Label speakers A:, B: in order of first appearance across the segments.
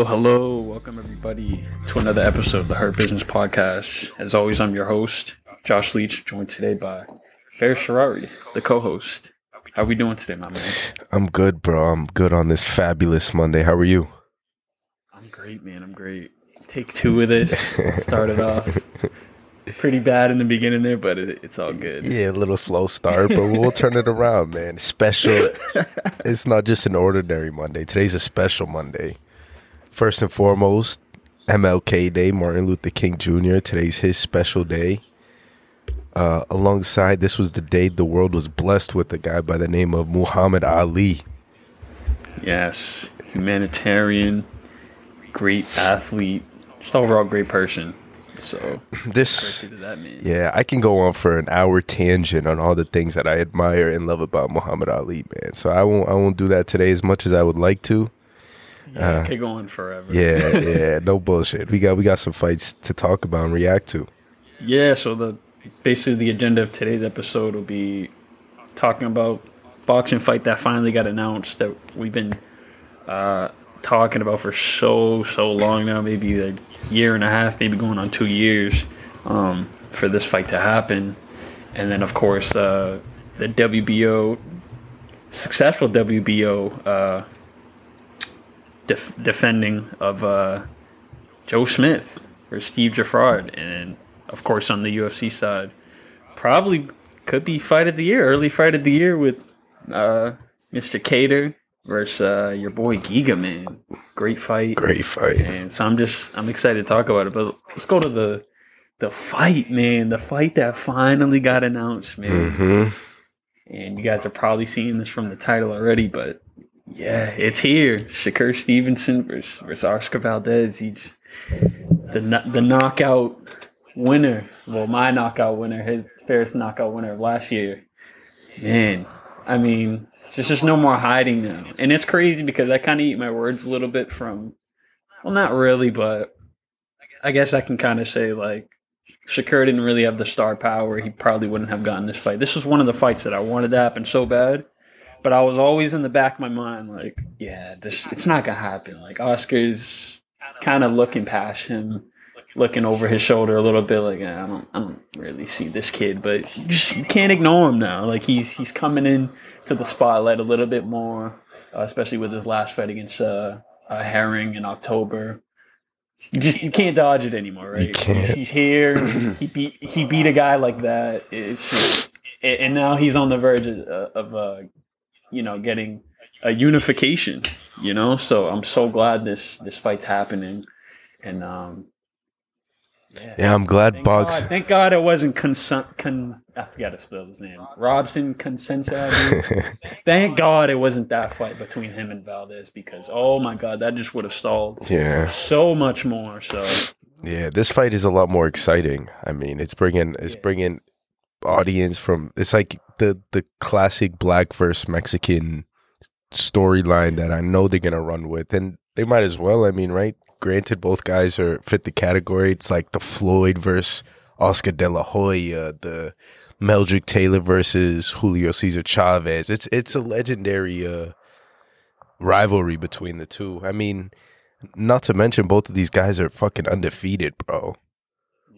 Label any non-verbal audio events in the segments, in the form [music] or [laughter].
A: Hello, hello. Welcome, everybody, to another episode of the Hurt Business Podcast. As always, I'm your host, Josh Leach, joined today by Fair Sharari, the co host. How are we doing today, my man?
B: I'm good, bro. I'm good on this fabulous Monday. How are you?
A: I'm great, man. I'm great. Take two of this. [laughs] Started off pretty bad in the beginning there, but it, it's all good.
B: Yeah, a little slow start, but we'll turn it around, man. Special. [laughs] it's not just an ordinary Monday. Today's a special Monday. First and foremost, MLK Day, Martin Luther King Jr. Today's his special day. Uh, alongside, this was the day the world was blessed with a guy by the name of Muhammad Ali.
A: Yes, humanitarian, great athlete, just overall great person. So [clears throat]
B: This, yeah, I can go on for an hour tangent on all the things that I admire and love about Muhammad Ali, man. So I won't, I won't do that today as much as I would like to.
A: Yeah, I could go on forever.
B: Yeah, [laughs] yeah, no bullshit. We got we got some fights to talk about and react to.
A: Yeah, so the basically the agenda of today's episode will be talking about boxing fight that finally got announced that we've been uh, talking about for so so long now, maybe a year and a half, maybe going on two years um, for this fight to happen, and then of course uh, the WBO successful WBO uh, def- defending of uh, Joe Smith or Steve Geffrard, and of course on the UFC side, probably could be fight of the year, early fight of the year with uh, Mr. Kattar versus uh, your boy Giga man. Great fight,
B: Great fight.
A: and so I'm just I'm excited to talk about it. But let's go to the the fight, man. The fight that finally got announced, man.
B: hmm
A: And you guys are probably seeing this from the title already, but yeah, it's here. Shakur Stevenson versus, versus Oscar Valdez. He's the the knockout winner. Well, my knockout winner, his fairest knockout winner of last year. Man, I mean, there's just no more hiding now, and it's crazy because I kind of eat my words a little bit from. Well, not really, but I guess I can kind of say like Shakur didn't really have the star power. He probably wouldn't have gotten this fight. This was one of the fights that I wanted to happen so bad, but I was always in the back of my mind like, yeah, this it's not gonna happen. Like Oscar's kind of looking past him, looking over his shoulder a little bit. Like I don't, I don't really see this kid, but you just you can't ignore him now. Like he's he's coming in to the spotlight a little bit more, uh, especially with his last fight against uh, uh, Herring in October you just you can't dodge it anymore, right? He's, here. he beat he beat a guy like that. It's just, and and now he's on the verge of, of uh, you know getting a unification. You know, so I'm so glad this this fight's happening, and um,
B: Yeah, I'm glad
A: Thank
B: Boggs.
A: God, thank God it wasn't Consen- con. I forgot to spell his name. Robson Consensa. [laughs] thank God it wasn't that fight between him and Valdez because oh my God, that just would have stalled
B: yeah,
A: so much more. So
B: yeah. This fight is a lot more exciting. I mean, it's bringing it's
A: Yeah.
B: bringing audience from. It's like the the classic black versus Mexican storyline that I know they're gonna run with, and they might as well. I mean, right? Granted, both guys are fit the category. It's like the Floyd versus Oscar De La Hoya, the Meldrick Taylor versus Julio Cesar Chavez. It's it's a legendary uh, rivalry between the two. I mean, not to mention both of these guys are fucking undefeated, bro.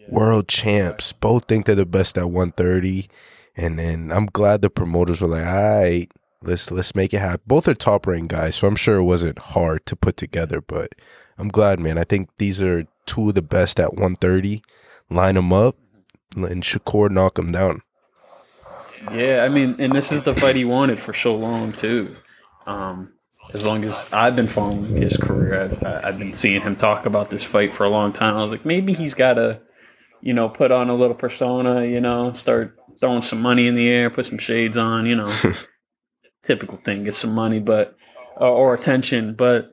B: World champs. Both think they're the best at 130. And then I'm glad the promoters were like, all right, let's let's make it happen. Both are top ranked guys, so I'm sure it wasn't hard to put together, but I'm glad, man. I think these are two of the best at 130. Line them up, and Shakur knock them down.
A: Yeah, I mean, and this is the fight he wanted for so long too. Um, as long as I've been following his career, I've, I've been seeing him talk about this fight for a long time. I was like, maybe he's got to, you know, put on a little persona, you know, start throwing some money in the air, put some shades on, you know, [laughs] typical thing, get some money, but uh, or attention. But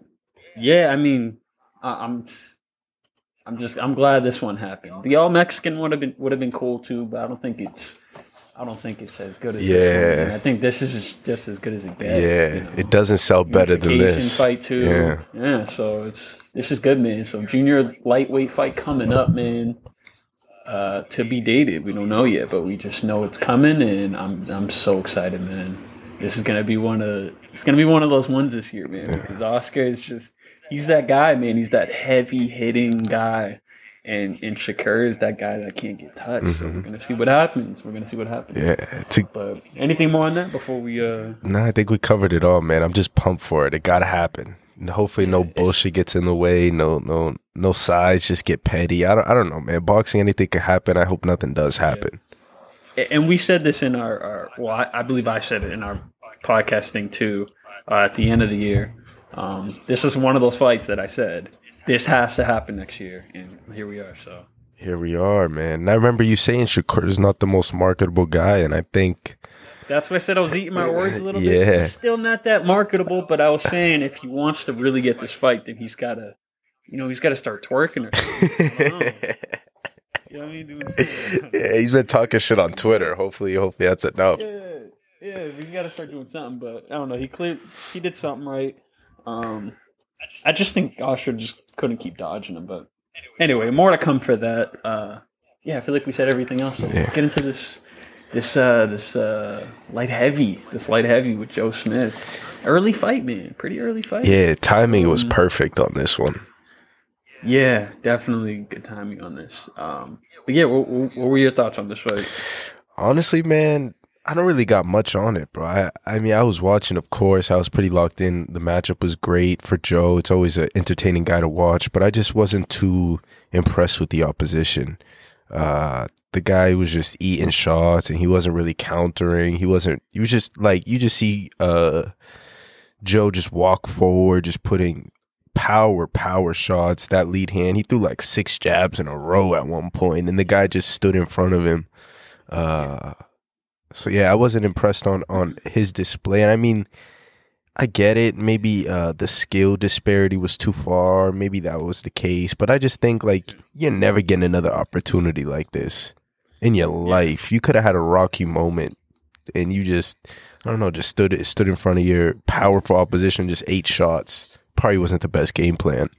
A: yeah, I mean, I, I'm. I'm just I'm glad this one happened. The all Mexican would have been would have been cool too, but I don't think it's I don't think it's as good as.
B: Yeah.
A: I think this is just as good as it gets.
B: yeah,
A: you know.
B: it doesn't sell better than this.
A: fight too.
B: Yeah.
A: yeah. So it's this is good, man. So junior lightweight fight coming up, man. Uh, to be dated, we don't know yet, but we just know it's coming, and I'm I'm so excited, man. This is gonna be one of it's gonna be one of those ones this year, man. Because Oscar is just he's that guy, man. He's that heavy hitting guy. And and Shakur is that guy that can't get touched. So we're gonna see what happens. We're gonna see what happens.
B: Yeah. To,
A: But anything more on that before we uh
B: nah, I think we covered it all, man. I'm just pumped for it. It gotta happen. Hopefully, no bullshit gets in the way. No, no, no sides just get petty. I don't, I don't know, man. Boxing, anything could happen. I hope nothing does happen.
A: and we said this in our, our well, I, I believe I said it in our podcasting too uh, at the end of the year. Um, this is one of those fights that I said this has to happen next year, and here we are. So
B: Here we are, man. And I remember you saying Shakur is not the most marketable guy, and I think
A: that's why I said I was eating my [laughs] words a little
B: Yeah.
A: bit. He's still not that marketable, but I was saying if he wants to really get this fight, then he's got to, you know, he's got to start twerking or. You know what I mean? [laughs]
B: Yeah, he's been talking shit on Twitter. Hopefully, hopefully that's enough.
A: Yeah, yeah, we got to start doing something. But I don't know. He cleared. He did something right. Um, I just think Austria just couldn't keep dodging him. But anyway, more to come for that. Uh, yeah, I feel like we said everything else. So let's get into this. This uh, this uh, light heavy, this light heavy with Joe Smith. Early fight, man. Pretty early fight.
B: Yeah, timing was perfect on this one.
A: Yeah, definitely good timing on this. Um, but yeah, what, what were your thoughts on this fight?
B: Honestly, man, I don't really got much on it, bro. I, I mean, I was watching, of course. I was pretty locked in. The matchup was great for Joe. It's always an entertaining guy to watch, but I just wasn't too impressed with the opposition. Uh, the guy was just eating shots and he wasn't really countering. He wasn't, he was just like, you just see, uh, Joe just walk forward, just putting power, power shots. That lead hand, he threw like six jabs in a row at one point, and the guy just stood in front of him. Uh, so yeah, I wasn't impressed on on his display. And I mean, I get it. Maybe uh, the skill disparity was too far. Maybe that was the case. But I just think like you're never getting another opportunity like this in your life. You could have had a rocky moment, and you just I don't know, just stood it stood in front of your powerful opposition, just eight shots. Probably wasn't the best game plan.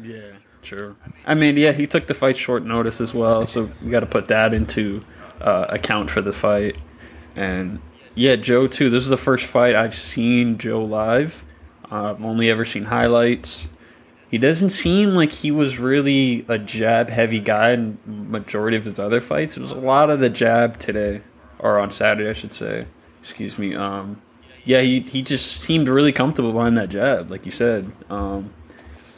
A: Yeah, sure. I mean, yeah, he took the fight short notice as well, so we got to put that into uh, account for the fight. And yeah, Joe too. This is the first fight I've seen Joe live. Uh, I've only ever seen highlights. He doesn't seem like he was really a jab heavy guy in majority of his other fights. It was a lot of the jab today, or on Saturday, I should say. Excuse me. Um, yeah, he he just seemed really comfortable behind that jab, like you said. Um,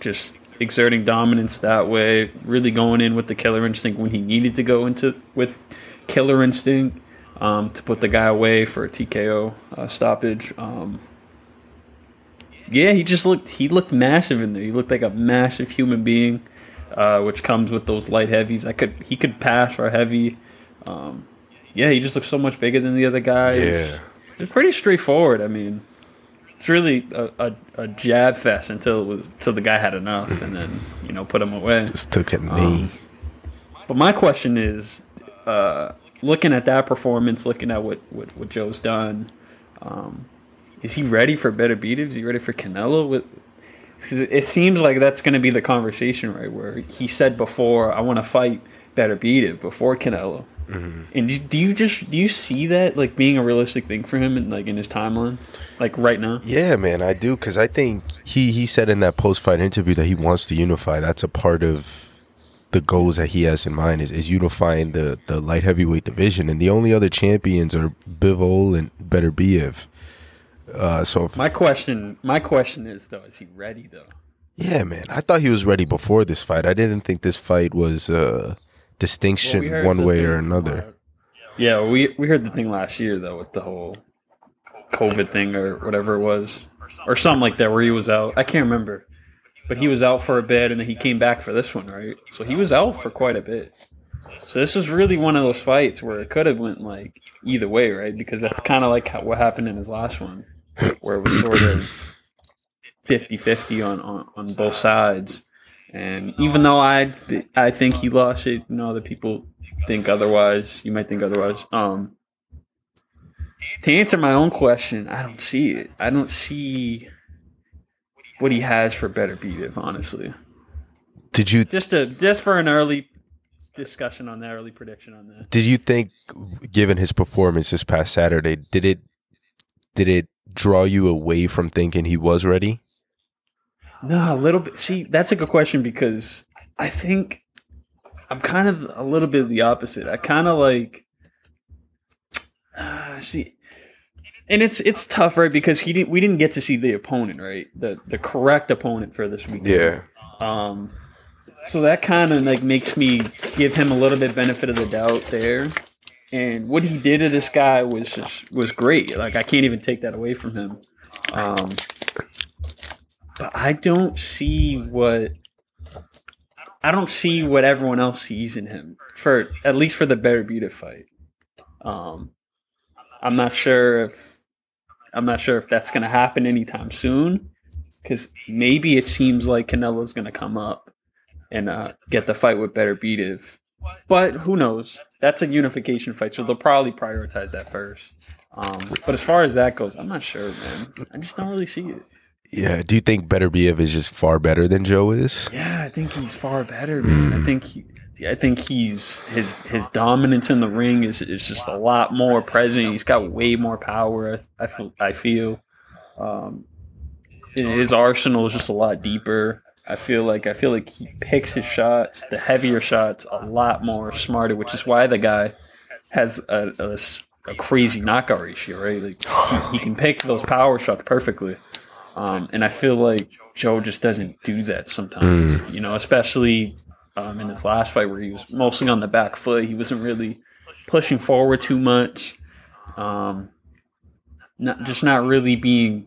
A: just exerting dominance that way, really going in with the killer instinct when he needed to go into with killer instinct um, to put the guy away for a TKO uh, stoppage. Um, yeah, he just looked he looked massive in there. He looked like a massive human being, uh, which comes with those light heavies. I could he could pass for a heavy. Um, yeah, he just looked so much bigger than the other guys.
B: Yeah.
A: It's pretty straightforward. I mean, it's really a, a, a jab fest until it was until the guy had enough, and then you know put him away.
B: Just took a knee.
A: But my question is, uh, looking at that performance, looking at what what, what Joe's done, um, is he ready for Beterbiev? Is he ready for Canelo? With it seems like that's going to be the conversation, right? Where he said before, "I want to fight Beterbiev before Canelo." Mm-hmm. And do- you just do you see that like being a realistic thing for him and like in his timeline, like right now?
B: Yeah, man, I do because I think he he said in that post fight interview that he wants to unify. That's a part of the goals that he has in mind is, is unifying the the light heavyweight division, and the only other champions are Bivol and Beterbiev. Uh, so if,
A: My question, my question is though, is he ready though?
B: yeah, man, I thought he was ready before this fight. I didn't think this fight was uh, distinction
A: Well, we
B: one way or another.
A: Yeah, we we heard the thing last year though with the whole COVID thing or whatever it was, or something like that, where he was out. I can't remember, but he was out for a bit and then he came back for this one, right? So he was out for quite a bit. So this was really one of those fights where it could have went like either way, right? Because that's kind of like how, what happened in his last one, where it was sort of 50-50 on, on on both sides. And even though I I think he lost it, you know, other people think otherwise. You might think otherwise. Um, to answer my own question, I don't see it. I don't see what he has for Beterbiev if honestly.
B: Did you
A: Just to just for an early discussion on that, early prediction on that.
B: did you think, given his performance this past Saturday, did it did it draw you away from thinking he was ready?
A: No, a little bit. See, that's a good question because I think I'm kind of a little bit the opposite. I kind of like uh, see, and it's it's tough, right? Because he didn't. We didn't get to see the opponent, right? The the correct opponent for this weekend.
B: Yeah.
A: Um, so that kind of like makes me give him a little bit benefit of the doubt there. And what he did to this guy was just was great. Like I can't even take that away from him. Um, but I don't see what I don't see what everyone else sees in him for at least for the Better Beterbiev fight. Um, I'm not sure if I'm not sure if that's going to happen anytime soon because maybe it seems like Canelo's going to come up and uh, get the fight with Beterbiev. But who knows? That's a unification fight, so they'll probably prioritize that first. Um, but as far as that goes, I'm not sure, man. I just don't really see it.
B: Yeah. Do you think Beterbiev is just far better than Joe is?
A: Yeah, I think he's far better, man. I think he, I think he's his his dominance in the ring is is just a lot more present. He's got way more power. I, I feel. I feel. Um, his arsenal is just a lot deeper. I feel like I feel like he picks his shots, the heavier shots, a lot more smarter, which is why the guy has a crazy knockout ratio, right? Like he, he can pick those power shots perfectly. Um, and I feel like Joe just doesn't do that sometimes, you know, especially um, in his last fight where he was mostly on the back foot. He wasn't really pushing forward too much. Um, not just not really being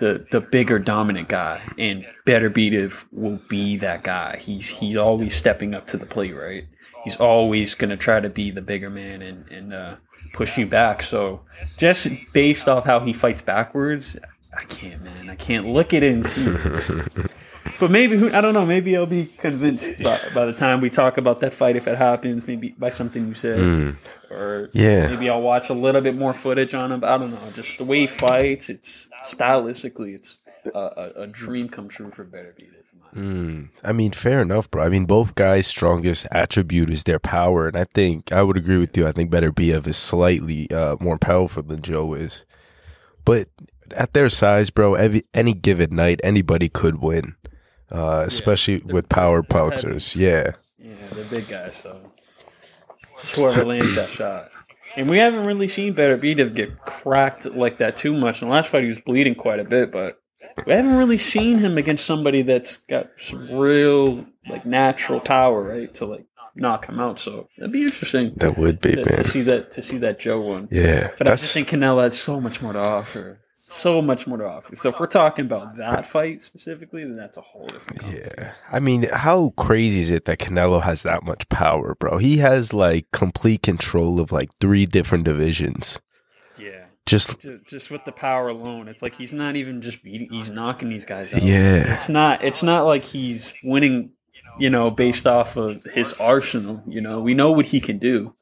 A: the the bigger dominant guy. And Beterbiev will be that guy. He's he's always stepping up to the plate, right? He's always gonna try to be the bigger man and and uh, push you back. So just based off how he fights backwards, I can't, man. I can't look at it and see. [laughs] But maybe who I don't know. Maybe I'll be convinced by, by the time we talk about that fight if it happens. Maybe by something you said, or
B: Yeah.
A: maybe I'll watch a little bit more footage on him. I don't know. Just the way he fights, it's stylistically, it's a, a, dream come true for Beterbiev.
B: Mm, I mean, fair enough, bro. I mean, both guys' strongest attribute is their power, and I think I would agree with you. I think Better Beterbiev is slightly uh, more powerful than Joe is, but at their size, bro, every, any given night, anybody could win, uh, especially with power boxers. [laughs] Yeah,
A: Yeah, they're big guys, so whoever lands that shot. And we haven't really seen Better Beterbiev get cracked like that too much. In the last fight, he was bleeding quite a bit, but we haven't really seen him against somebody that's got some real, like, natural power, right, to like knock him out. So it'd be interesting
B: that would be
A: to, to
B: man.
A: see that to see that Joe one.
B: Yeah,
A: But I just think Canelo has so much more to offer. So much more to offer. So if we're talking about that fight specifically, then that's a whole different.
B: Yeah. I mean, how crazy is it that Canelo has that much power, bro? He has like complete control of like three different divisions.
A: Yeah.
B: Just
A: just, just with the power alone, it's like he's not even just beating; he's knocking these guys out.
B: Yeah.
A: it's not. It's not like he's winning, you know, based off of his arsenal. You know, we know what he can do.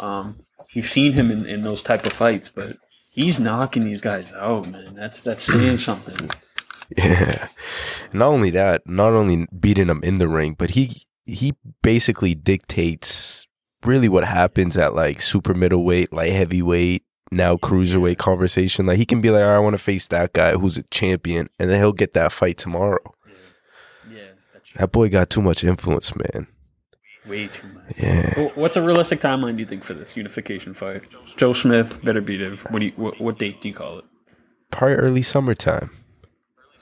A: Um, we've seen him in, in those type of fights, but he's knocking these guys out, man. That's that's saying something.
B: yeah. Not only that, not only beating them in the ring, but he he basically dictates really what happens at like super middleweight, light heavyweight, now cruiserweight conversation. Like he can be like, I want to face that guy who's a champion, and then he'll get that fight tomorrow.
A: Yeah, that's
B: That boy got too much influence, man.
A: Way too much.
B: Yeah.
A: What's a realistic timeline do you think for this unification fight? Joe Smith better beat him. What do you, what, what date do you call it?
B: Probably early summertime.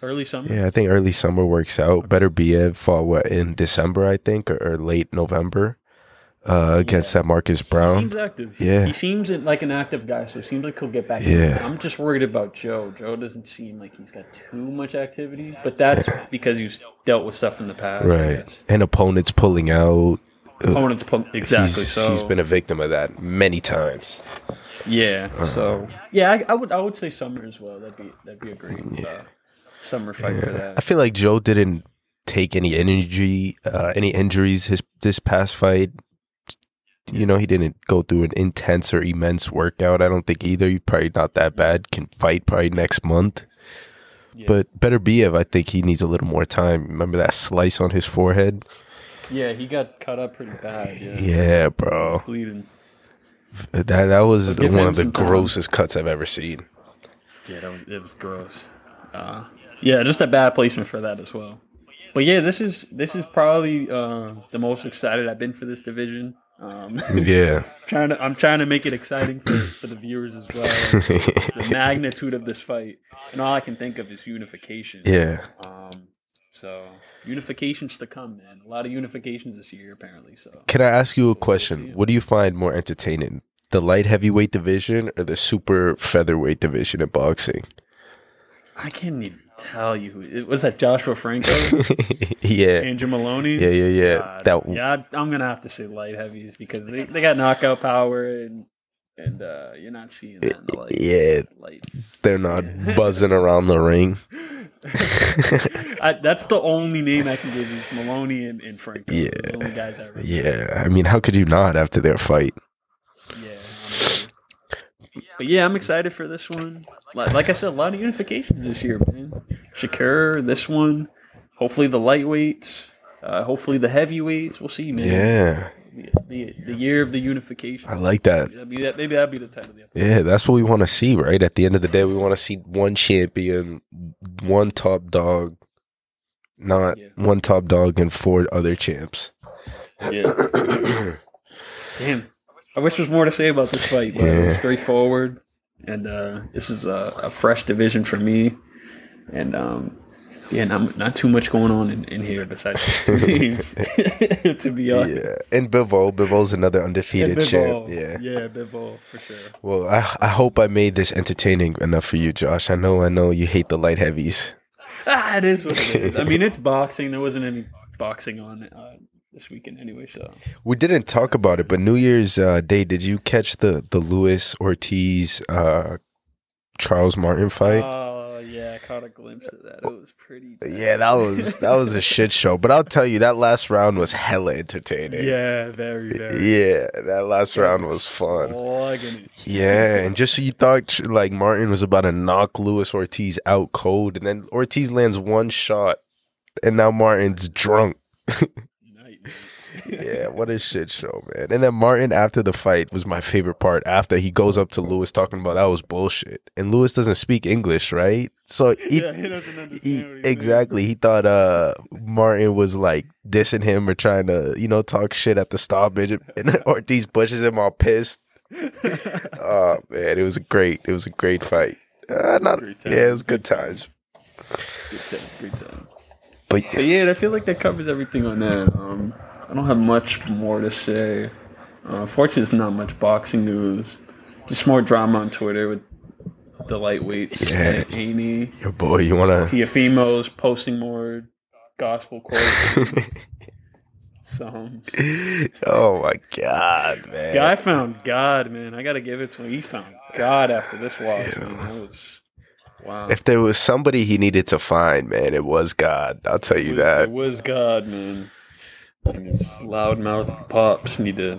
A: Early summer.
B: Yeah, I think early summer works out. Beterbiev fought what in December, I think, or, or late November, uh, against that Marcus Browne.
A: Seems active.
B: Yeah.
A: He seems like an active guy, so it seems like he'll get back.
B: Yeah.
A: I'm just worried about Joe. Joe doesn't seem like he's got too much activity, but that's because he's dealt with stuff in the past.
B: Right, and opponents pulling out.
A: Opponents, pu- exactly.
B: He's,
A: so
B: he's been a victim of that many times.
A: yeah. So yeah, I, I would I would say summer as well. That'd be that'd be a great uh, summer fight for that.
B: I feel like Joe didn't take any energy, uh, any injuries his this past fight. You know, he didn't go through an intense or immense workout. I don't think either. He's probably not that bad. Can fight probably next month.
A: Yeah.
B: But Beterbiev, I think he needs a little more time. Remember that slice on his forehead?
A: Yeah, he got cut up pretty bad. Yeah,
B: Yeah, bro.
A: bleeding.
B: That that was
A: Give
B: one of the
A: time.
B: grossest cuts I've ever seen.
A: Yeah, that was it was gross. Uh, Yeah, just a bad placement for that as well. But yeah, this is this is probably uh, the most excited I've been for this division. Um, [laughs]
B: Yeah.
A: trying to I'm trying to make it exciting for, for the viewers as well. the [laughs] magnitude of this fight, and all I can think of is unification.
B: yeah.
A: Um, so unifications to come, man. A lot of unifications this year, apparently. So
B: Can I ask you a question? What do you find more entertaining? The light heavyweight division or the super featherweight division in boxing?
A: I can't even tell you was. That Joshua Franco, [laughs]
B: yeah.
A: Andrew Moloney.
B: Yeah, yeah, yeah.
A: God,
B: That
A: yeah, I- I'm gonna have to say light heavies because they, they got knockout power and and uh, you're not seeing that in the light.
B: yeah,
A: lights.
B: they're not buzzing around the ring. [laughs] [laughs]
A: I, that's the only name I can give you: Moloney and, and Franco.
B: Yeah.
A: the only guys I remember.
B: Yeah, I mean, how could you not after their fight?
A: Yeah, but yeah, I'm excited for this one. Like, like I said, a lot of unifications this year, man. Shakur, this one. Hopefully the lightweights. Uh, hopefully the heavyweights. We'll see, man.
B: Yeah,
A: The, the, the year of the unification.
B: I like that.
A: That'd be that, maybe that'd be the title of the episode.
B: Yeah, that's what we want to see, right? At the end of the day, we want to see one champion, one top dog, not
A: Yeah.
B: one top dog and four other champs.
A: Yeah. [coughs] Damn. I wish there was more to say about this fight, but it
B: Yeah.
A: straightforward. And uh, this is a, a fresh division for me. And um, yeah, not, not too much going on in, in here besides the [laughs] [laughs] to be honest.
B: Yeah, and Bivol, Bivol's another undefeated
A: And
B: champ. Yeah.
A: Yeah, Bivol, for sure.
B: Well, I I hope I made this entertaining enough for you, Josh. I know I know you hate the light heavies. [laughs]
A: Ah, it is what it is. I mean, it's boxing. There wasn't any boxing on uh, this weekend anyway, so.
B: We didn't talk about it, but New Year's uh, Day, did you catch the the Luis Ortiz uh, Charles Martin fight?
A: Oh, yeah, I caught a glimpse of that. It was pretty.
B: yeah, that was that was a shit show. But I'll tell you, that last round was hella entertaining.
A: Yeah, very, very.
B: Yeah, that last round was fun. Yeah, and just so you thought like Martin was about to knock Luis Ortiz out cold, and then Ortiz lands one shot, and now Martin's drunk. [laughs] Yeah, what a shit show, man. And then Martin after the fight was my favorite part. After he goes up to Luis talking about that was bullshit, and Luis doesn't speak English, right? So [laughs] he,
A: yeah, he doesn't understand.
B: he- exactly, he thought uh Martin was like dissing him or trying to you know talk shit at the stoppage, and [laughs] Ortiz pushes him all pissed. [laughs] Oh man, it was a great, it was a great fight. Uh, not, yeah, it was good times.
A: Good times, great times.
B: But
A: But yeah, I feel like that covers everything on that. Um, I don't have much more to say. Uh, fortunately, it's not much boxing news. Just more drama on Twitter with the lightweights.
B: Yeah.
A: Haney,
B: your boy, you wanna?
A: Teofimo's posting more gospel quotes. [laughs] Some
B: oh my god, man!
A: guy found God, man. I gotta give it to him. He found God after this loss, man. That was wow.
B: If there was somebody he needed to find, man, it was God. I'll tell you
A: was,
B: that.
A: It was God, man. And his loudmouth pops need to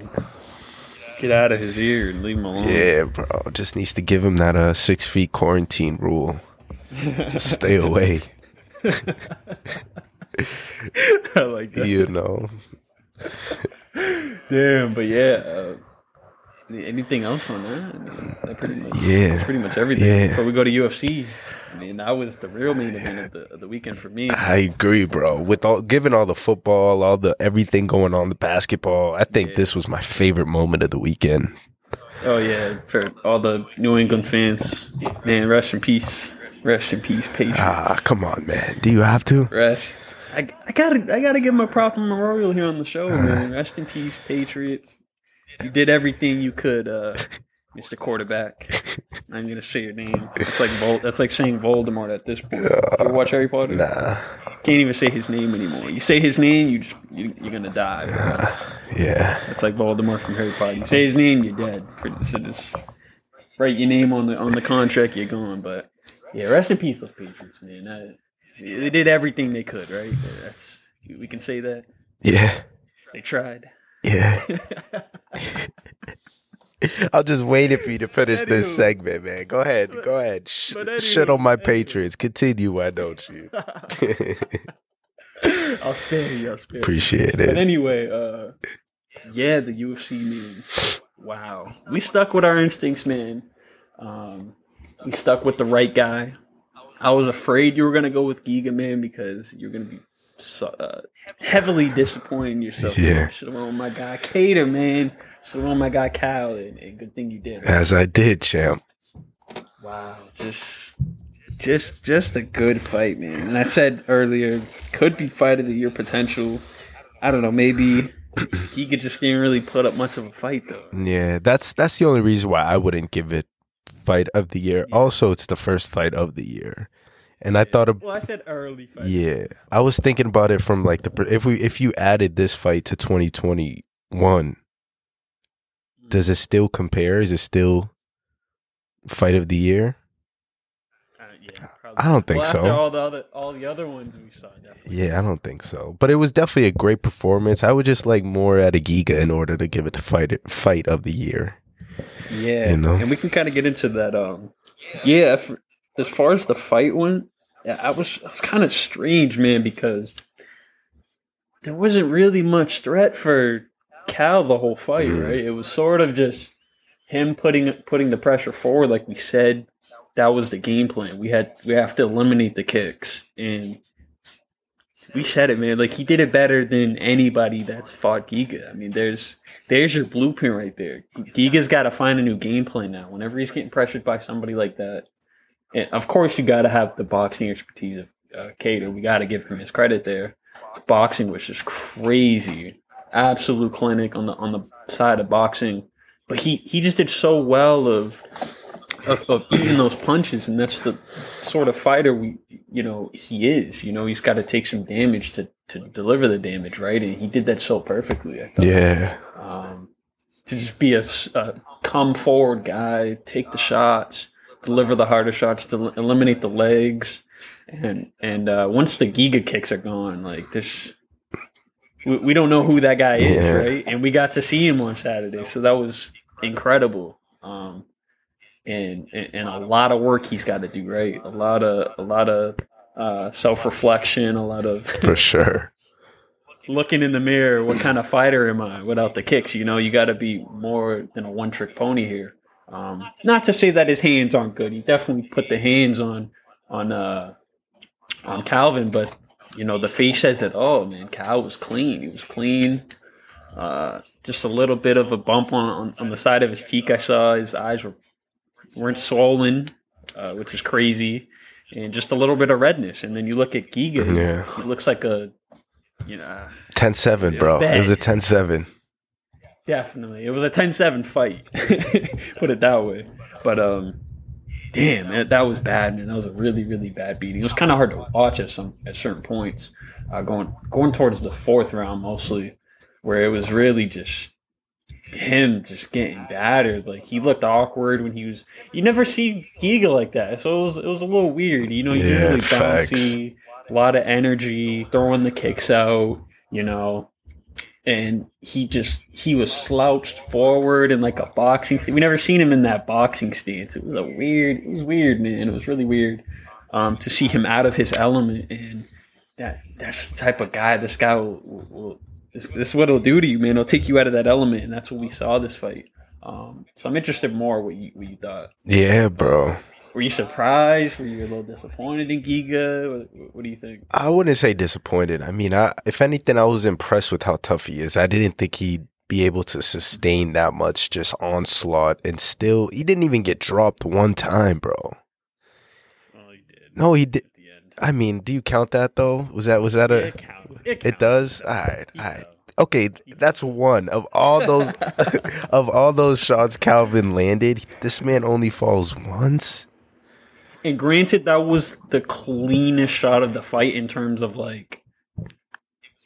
A: get out of his ear and leave him alone.
B: Yeah, bro. Just needs to give him that uh six feet quarantine rule. Just stay [laughs] away. [laughs]
A: I like that.
B: You know.
A: Damn, but yeah. Uh, anything else on that? That pretty much,
B: Yeah.
A: that's pretty much everything.
B: Yeah.
A: Before we go to UFC, I mean, that was the real main event of the, of the weekend for me.
B: I agree, bro. With all given all the football, all the everything going on, the basketball, I think
A: Yeah.
B: this was my favorite moment of the weekend.
A: Oh yeah, for all the New England fans, man, rest in peace, rest in peace, Patriots.
B: Ah, come on, man. Do you have to?
A: Rest. I, I gotta I gotta give him a proper memorial here on the show, man. Rest in peace, Patriots. You did everything you could, uh, Mr. Quarterback. I'm gonna say your name. It's like Vol- that's like saying Voldemort at this point. You ever watch Harry Potter?
B: Nah.
A: Can't even say his name anymore. You say his name, you just you, you're gonna die. Bro.
B: Yeah.
A: It's like Voldemort from Harry Potter. You say his name, you're dead. So just write your name on the on the contract, you're gone. But yeah, rest in peace, those Patriots, man. That, they did everything they could, right? That's we can say that
B: Yeah.
A: they tried.
B: Yeah. [laughs] [laughs] I'll just wait for you to finish this segment, man. Go ahead. Go ahead. Sh-
A: but
B: shit on my. Patriots. Continue, why don't you?
A: I'll spare you. I'll spare you.
B: Appreciate
A: But
B: it.
A: anyway, uh, yeah, the UFC man. Wow, we stuck with our instincts, man. Um, we stuck with the right guy. I was afraid you were gonna go with Giga Man because you're gonna be so, uh, heavily disappointed in yourself.
B: Yeah.
A: Should have went my guy Kattar, man. Should have went my guy Kyle, and, and good thing you did.
B: As I did, champ.
A: Wow, just just just a good fight, man. And I said earlier, could be fight of the year potential. I don't know, maybe [clears throat] he could just didn't really put up much of a fight though.
B: Yeah, that's that's the only reason why I wouldn't give it fight of the year. Also, it's the first fight of the year, and I thought, of,
A: Well, I said early fight.
B: yeah, I was thinking about it from like the if we if you added this fight to 2021, does it still compare? Is it still fight of the year?
A: Uh, yeah.
B: I don't think
A: well,
B: so.
A: After all the other all the other ones we saw, definitely.
B: Yeah, I don't think so. But it was definitely a great performance. I would just like more at a Giga in order to give it the fight fight of the year.
A: Yeah,
B: You know?
A: and we can kind of get into that. Um, yeah, if, as far as the fight went, yeah, I was I was kind of strange, man, because there wasn't really much threat for Cal the whole fight,
B: Mhm.
A: right? It was sort of just him putting putting the pressure forward, like we said. That was the game plan. We had we have to eliminate the kicks, and we said it, man. Like he did it better than anybody that's fought Giga. I mean, there's there's your blueprint right there. Giga's got to find a new game plan now. Whenever he's getting pressured by somebody like that, and of course you got to have the boxing expertise of uh, Kattar. We got to give him his credit there. Boxing was just crazy, absolute clinic on the on the side of boxing. But he he just did so well of of, of eating those punches, and that's the sort of fighter we you know he is. You know he's got to take some damage to to deliver the damage, right? And he did that so perfectly. I thought
B: Yeah.
A: um, to just be a come forward guy, take the shots, deliver the harder shots, to eliminate the legs, and and uh, once the Giga kicks are gone, like this, we, we don't know who that guy is,
B: Yeah.
A: right? And we got to see him on Saturday, so that was incredible. Um, and, and and a lot of work he's got to do, right? A lot of a lot of uh, self reflection, a lot of
B: For sure.
A: looking in the mirror, what kind of fighter am I without the kicks? You know, you got to be more than a one trick pony here. Um, not to say that his hands aren't good. He definitely put the hands on on uh, on Calvin, but you know the face says it Oh Man, Cal was clean. He was clean. Uh, just a little bit of a bump on, on, on the side of his cheek. I saw his eyes were weren't swollen, uh, which is crazy, and just a little bit of redness. And then you look at Giga.
B: Yeah.
A: He looks like a you know 10-7,
B: bro. It was a 10-7.
A: Definitely. It was a 10-7 fight. [laughs] Put it that way. But um damn, man, that was bad, man. That was a really, really bad beating. It was kind of hard to watch at some at certain points. Uh, going going towards the fourth round mostly, where it was really just him just getting battered. Like he looked awkward when he was. You never see Giga like that, so it was it was a little weird. You know, he's
B: Yeah,
A: really bouncy, a lot of energy, throwing the kicks out. You know, and he just he was slouched forward in like a boxing stance. We never seen him in that boxing stance. It was a weird. It was weird, man. It was really weird um, to see him out of his element, and that that's the type of guy. This guy will. will, will this, this is what it'll do to you, man. It'll take you out of that element, and that's what we saw this fight. Um, so I'm interested more what you what you thought.
B: Yeah, bro.
A: Were you surprised? Were you a little disappointed in Giga? What, what do you think?
B: I wouldn't say disappointed. I mean, I, if anything, I was impressed with how tough he is. I didn't think he'd be able to sustain that much just onslaught and still, he didn't even get dropped one time, bro.
A: Oh, he did.
B: No, he did.
A: At the end.
B: I mean, do you count that though? Was that was that a?
A: it counts. It,
B: It does. All right, all right. Okay, that's one of all those [laughs] [laughs] of all those shots Calvin landed. This man only falls once.
A: And granted, that was the cleanest shot of the fight in terms of like,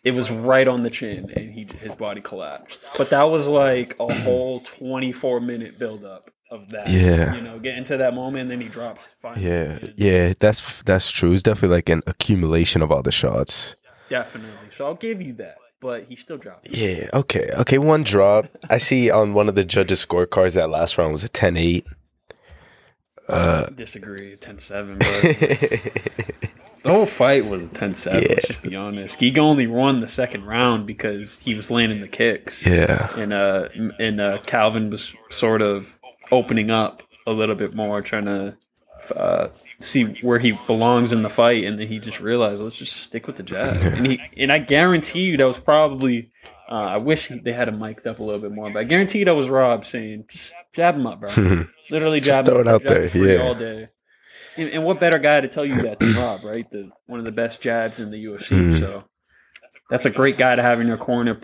A: it was right on the chin, and he his body collapsed. But that was like a whole twenty four minute build up of that.
B: Yeah.
A: you know, get into that moment, and then he drops.
B: Yeah, yeah, that's that's true. It's definitely like an accumulation of all the shots.
A: definitely. So I'll give you that, but he still dropped.
B: Yeah, okay, okay. One drop. I see on one of the judges' scorecards that last round was a 10-8. Uh,
A: Disagree. 10-7, but [laughs] the whole fight was a 10-7.
B: Yeah.
A: Let's just be honest. Giga only won the second round because he was landing the kicks.
B: yeah,
A: and uh and uh Calvin was sort of opening up a little bit more, trying to uh, see where he belongs in the fight, and then he just realized let's just stick with the jab. And he and I guarantee you that was probably. Uh, I wish they had him mic'd up a little bit more, but I guarantee that was Rob saying, "Just jab him up, bro. [laughs] Literally
B: Just
A: jab
B: throw
A: him
B: it
A: up,
B: out there, yeah.
A: all day." And, and what better guy to tell you that than [clears throat] Rob, right? The one of the best jabs in the UFC.
B: Mhm.
A: So that's a great guy to have in your corner.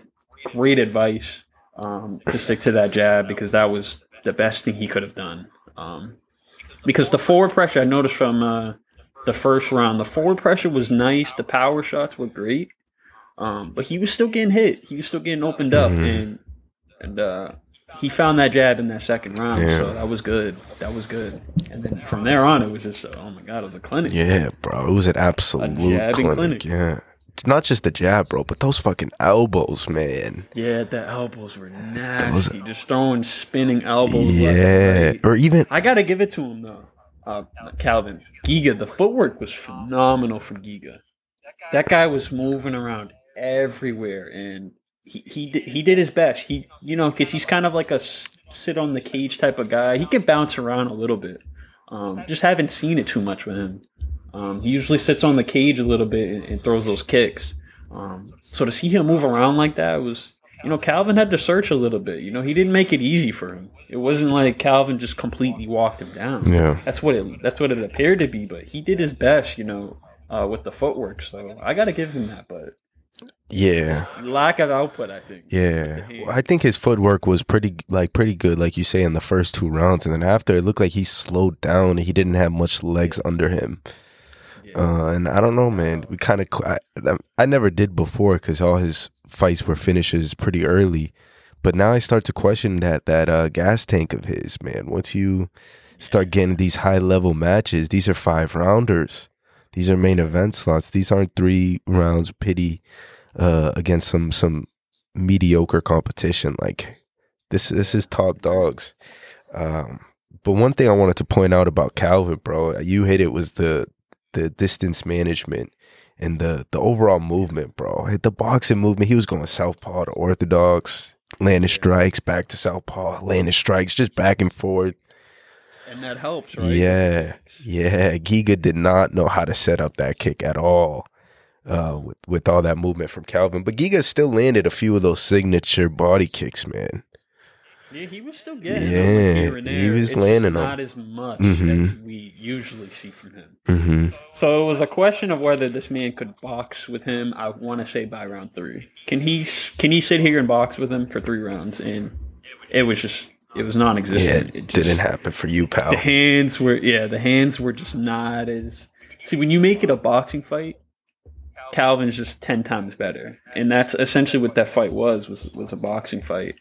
A: Great advice um, to stick to that jab because that was the best thing he could have done. Um, because the forward pressure, I noticed from uh, the first round, the forward pressure was nice. The power shots were great, um, but he was still getting hit. He was still getting opened up,
B: Mhm.
A: and and uh, he found that jab in that second round.
B: Yeah.
A: So that was good. That was good. And then from there on, it was just oh my god, it was a clinic.
B: Yeah, bro. It was an absolute
A: jabbing
B: clinic.
A: clinic.
B: Yeah. Not just the jab, bro, but those fucking elbows, man.
A: Yeah, the elbows were nasty. just throwing spinning elbows.
B: Yeah. Or even
A: I gotta give it to him though. Uh, Calvin Giga, the footwork was phenomenal from Giga. That guy was moving around everywhere, and he he did, he did his best. He you know because he's kind of like a sit on the cage type of guy. He can bounce around a little bit. Um, just haven't seen it too much with him. Um, he usually sits on the cage a little bit and, and throws those kicks. Um, so to see him move around like that was, you know, Calvin had to search a little bit. You know, he didn't make it easy for him. It wasn't like Calvin just completely walked him down.
B: Yeah.
A: That's what it. That's what it appeared to be. But he did his best, you know, uh, with the footwork. So I got to give him that. But
B: Yeah.
A: lack of output, I think.
B: Yeah, well, I think his footwork was pretty like pretty good, like you say in the first two rounds, and then after it looked like he slowed down. and He didn't have much legs under him,
A: Yeah.
B: uh, and I don't know, man. We kind of I, I never did before because all his fights were finishes pretty early, but now I start to question that that uh, gas tank of his, man. Once you start getting these high level matches, these are five rounders. These are main event slots. These aren't three rounds pity uh, against some some mediocre competition. Like this this is top dogs. Um, but one thing I wanted to point out about Calvin, bro, you hit it was the the distance management and the the overall movement, bro. Hit the boxing movement. He was going southpaw to orthodox, landing strikes, back to southpaw, landing strikes, just back and forth.
A: and that helps, right?
B: Yeah, yeah. Giga did not know how to set up that kick at all. Uh, with with all that movement from Calvin, but Giga still landed a few of those signature body kicks, man.
A: Yeah, he was still getting
B: Yeah,
A: them here and there.
B: he was
A: It's
B: landing
A: not as much
B: Mhm.
A: as we usually see from him.
B: Mm-hmm.
A: So it was a question of whether this man could box with him. I want to say by round three. Can he? Can he sit here and box with him for three rounds? And it was just, it was
B: Yeah,
A: non-existent.
B: it
A: it just,
B: didn't happen for you, pal.
A: The hands were, yeah, the hands were just not as. See, when you make it a boxing fight, Calvin's just ten times better, and that's essentially what that fight was. Was was a boxing fight.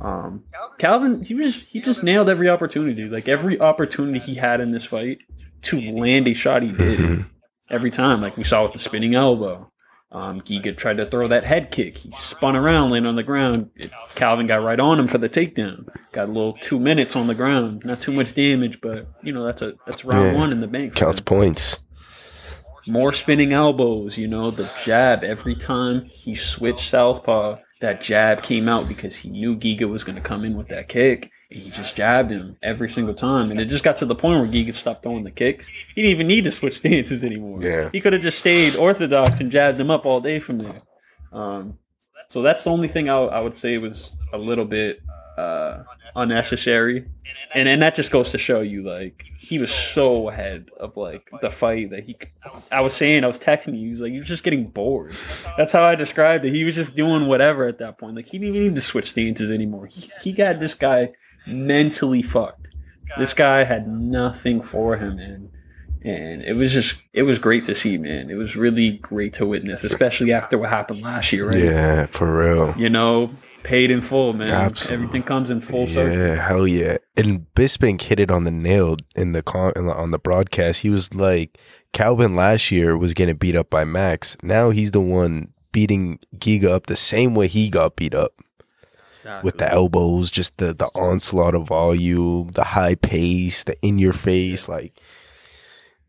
A: Um, Calvin, he was he just nailed every opportunity. Like every opportunity he had in this fight to land a shot, he did
B: Mhm.
A: every time. Like we saw with the spinning elbow. Um, Giga tried to throw that head kick. He spun around, landed on the ground. It- Calvin got right on him for the takedown. Got a little two minutes on the ground. Not too much damage, but you know that's a that's round
B: Yeah.
A: one in the bank.
B: Counts
A: him.
B: points.
A: More spinning elbows. You know the jab every time he switched southpaw. That jab came out because he knew Giga was going to come in with that kick. And he just jabbed him every single time, and it just got to the point where Giga stopped throwing the kicks. He didn't even need to switch [laughs] stances anymore.
B: Yeah.
A: He could have just stayed orthodox and jabbed him up all day from there. Um, so that's the only thing I, I would say was a little bit uh, unnecessary, and and that just goes to show you like he was so ahead of like the fight that he. I was saying I was texting you. He was like he was just getting bored. That's how I described it. He was just doing whatever at that point. Like he didn't even need to switch stances anymore. He he got this guy mentally fucked. This guy had nothing for him, and and it was just it was great to see, man. It was really great to witness, especially after what happened last year, right?
B: Yeah, for real.
A: You know, paid in full, man.
B: Absolutely.
A: Everything comes in full circle.
B: Yeah, hell yeah. And Bisping hit it on the nail in the con- in the- on the broadcast. He was like, Calvin last year was getting beat up by Max. Now he's the one beating Giga up the same way he got beat up with the elbows, just the the onslaught of volume, the high pace, the in your face. Like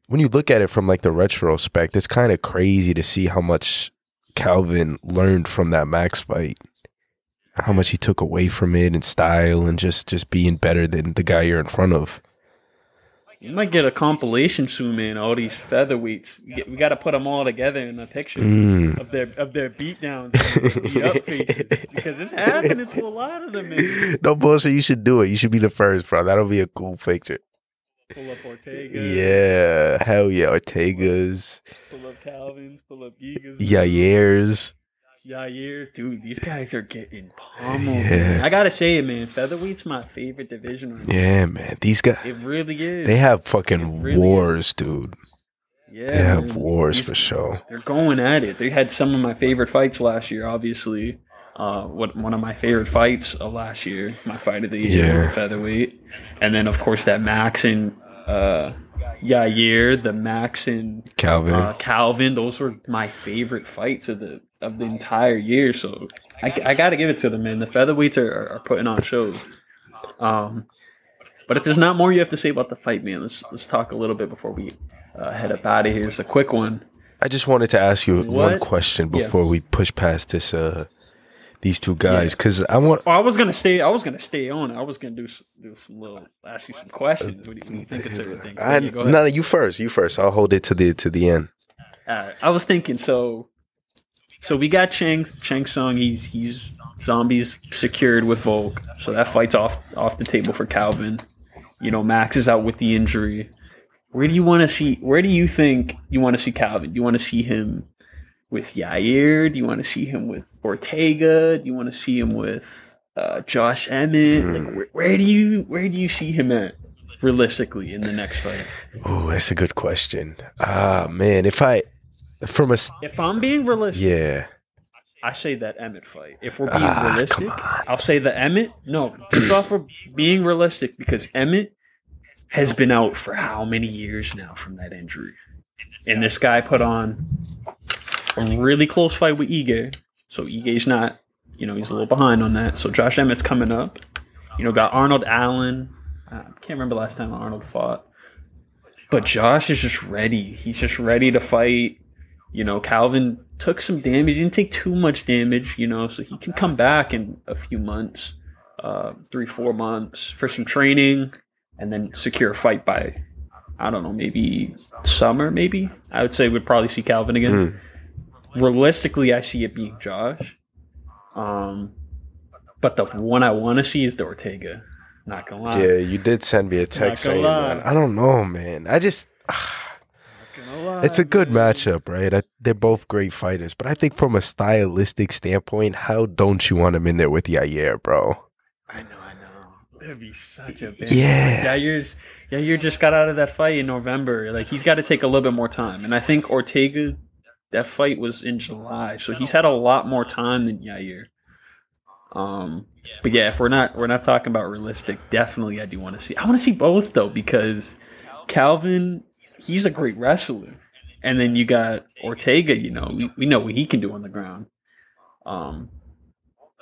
B: when you look at it from like the retrospect, it's kind of crazy to see how much Calvin learned from that Max fight. How much he took away from it in style and just just being better than the guy you're in front of.
A: You might get a compilation soon, man. All these featherweights, we, got to put them all together in a picture
B: Mm.
A: of their of their beatdowns, and [laughs] beat because it's happening to a lot of them. Man.
B: No bullshit. You should do it. You should be the first, bro. That'll be a cool picture.
A: Pull up Ortega,
B: Yeah, hell yeah, Ortega's,
A: Pull up Calvin's, pull up Gigas,
B: Yair's.
A: Yair's, dude. These guys are getting pummeled.
B: Yeah.
A: I gotta say it, man. Featherweight's my favorite division. Right now.
B: Yeah, man. These guys,
A: It really is.
B: they have fucking
A: really
B: wars, dude.
A: yeah,
B: They have
A: man.
B: wars
A: These-
B: for sure.
A: They're going at it. They had some of my favorite fights last year. Obviously, uh, what one of my favorite fights of last year, my fight of the year,
B: Yeah.
A: was featherweight, and then of course that Max and uh, Yair, the Max and
B: Calvin.
A: uh, Calvin. Those were my favorite fights of the of the entire year. So I, I got to give it to them, man. The featherweights are, are, putting on shows. Um, but if there's not more you have to say about the fight, man, let's let's talk a little bit before we uh, head up out of here. It's a quick one.
B: I just wanted to ask you one
A: What?
B: question
A: Yeah.
B: before we push past this. Uh, these two guys, because I want.
A: Well, I was gonna stay. I was gonna stay on. I was gonna do do some little ask you some questions. What do you, what do you think of certain things?
B: I,
A: yeah, go ahead.
B: no, you first. You first. I'll hold it to the to the end.
A: Uh, I was thinking so. So we got Chang Chang Sung. He's he's zombies secured with Volk. So that fight's off off the table for Calvin. You know, Max is out with the injury. Where do you want to see? Where do you think you want to see Calvin? Do you want to see him with Yair? Do you want to see him with Ortega? Do you want to see him with uh, Josh Emmett? Like, where, where do you where do you see him at realistically in the next fight?
B: Oh, that's a good question. Ah, man, if I from a
A: If I'm being realistic,
B: yeah,
A: I say that Emmett fight. If we're being
B: Ah,
A: realistic. I'll say the Emmett. No, just off of being realistic because Emmett has been out for how many years now from that injury, and this guy put on a really close fight with Ige. So Ige's not, you know, he's a little behind on that. So Josh Emmett's coming up. You know, got Arnold Allen. I can't remember the last time Arnold fought, but Josh is just ready. He's just ready to fight. You know, Calvin took some damage. He didn't take too much damage, you know, so he can come back in a few months, uh, three, four months for some training and then secure a fight by, I don't know, maybe summer, maybe. I would say we'd probably see Calvin again.
B: Mm.
A: Realistically, I see it being Josh. Um, but the one I want to see is the Ortega. Not gonna lie.
B: yeah, you did send me a text saying
A: lie.
B: that. I don't know, man. I just [sighs]
A: Not
B: it's a good
A: man.
B: matchup, right? I, they're both great fighters, but I think from a stylistic standpoint, how don't you want him in there with Yair, bro?
A: I know, I know. That'd be such a big
B: Yeah.
A: Yair's Yair just got out of that fight in November. Like he's got to take a little bit more time, and I think Ortega, that fight was in July, so he's had a lot more time than Yair. Um, but yeah, if we're not we're not talking about realistic, definitely I do want to see. I want to see both though because Calvin, he's a great wrestler, and then you got Ortega. You know, we, we know what he can do on the ground. Um,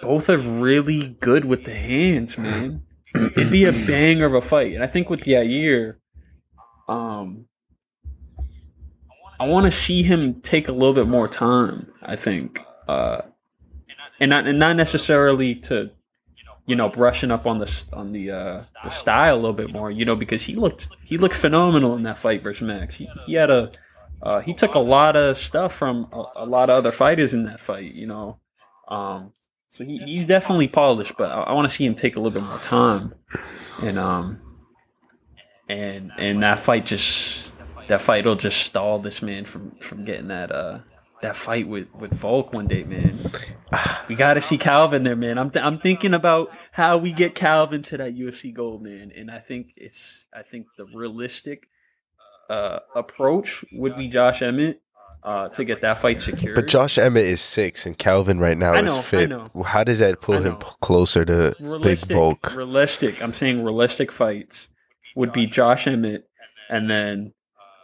A: both are really good with the hands, man. It'd be a [clears throat] banger of a fight, and I think with Yair, um, I want to see him take a little bit more time. I think, uh, and not and not necessarily to, you know, brushing up on the on the uh, the style a little bit more, you know, because he looked he looked phenomenal in that fight versus Max. He, he had a uh, he took a lot of stuff from a, a lot of other fighters in that fight, you know. Um, so he, he's definitely polished, but I, I want to see him take a little bit more time, and um, and and that fight just that fight will just stall this man from from getting that uh that fight with with Volk one day, man. We got to see Calvin there, man. I'm th- I'm thinking about how we get Calvin to that UFC gold, man, and I think it's I think the realistic uh approach would be Josh Emmett uh to get that fight secured.
B: But Josh Emmett is six, and Calvin right now is
A: know, I
B: fit. How does that pull him closer to Big
A: realistic,
B: Volk?
A: realistic. I'm saying realistic fights would be Josh Emmett, and then